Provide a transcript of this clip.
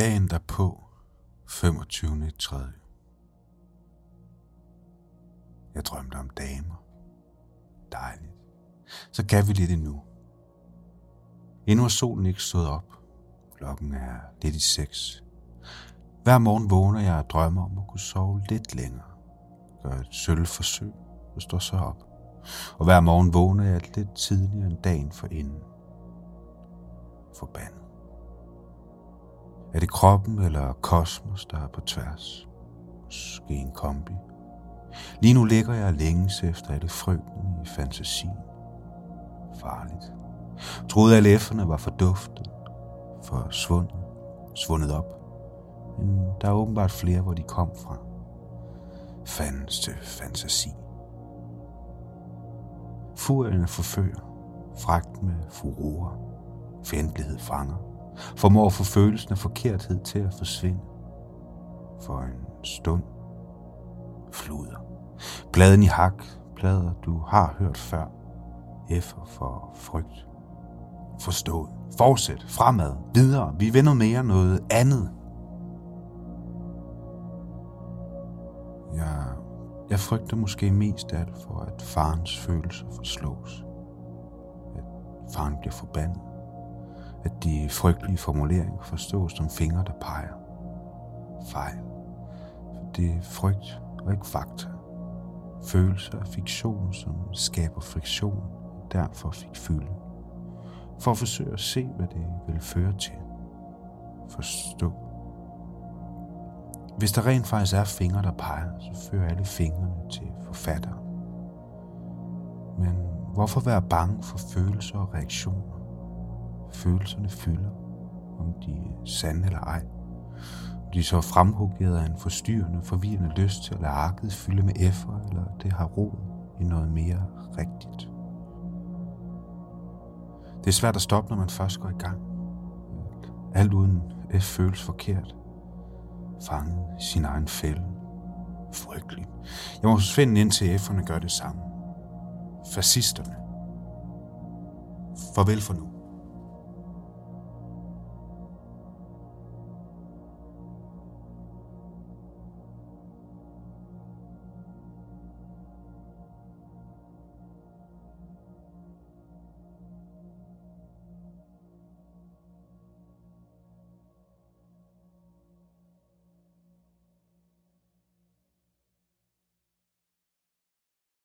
Dagen derpå, 25. 3. Jeg drømte om damer. Dejligt. Så kan vi lidt endnu. Endnu er solen ikke stået op. Klokken er lidt i seks. Hver morgen vågner jeg og drømmer om at kunne sove lidt længere. Gør et sølv forsøg og står så op. Og hver morgen vågner jeg lidt tidligere end dagen for inden. Forbandet. Er det kroppen eller kosmos, der er på tværs? Måske en kombi. Lige nu ligger jeg længes efter alle frygten i fantasien. Farligt. Troede alle LF'erne var forduftet, forsvundet, svundet op. Men der er åbenbart flere, hvor de kom fra. Fandens til fantasi. Furien forfører, fragt med furore, fjendtlighed fanger, formår at få følelsen af forkerthed til at forsvinde. For en stund fluder. Bladen i hak, blader du har hørt før. F'er for frygt. Forstået. Fortsæt. Fremad. Videre. Vi vinder mere noget andet. Jeg, jeg frygter måske mest af alt for, at farens følelser forslås. At faren bliver forbandet. At de frygtelige formuleringer forstås som fingre, der peger. Fejl. For det er frygt og ikke fakta. Følelser og fiktion, som skaber friktion, og derfor fik fylde. For at forsøge at se, hvad det vil føre til. Forstå. Hvis der rent faktisk er fingre, der peger, så fører alle fingrene til forfatteren. Men hvorfor være bange for følelser og reaktioner? Følelserne fylder, om de er sande eller ej. De så fremhugget af en forstyrrende, forvirrende lyst til at lade arket fylde med effer, eller det har ro i noget mere rigtigt. Det er svært at stoppe, når man først går i gang. Alt uden F føles forkert. Fanget i sin egen fælde. Frygtelig. Jeg må forsvinde ind til F'erne gør det samme. Fascisterne. Farvel for nu.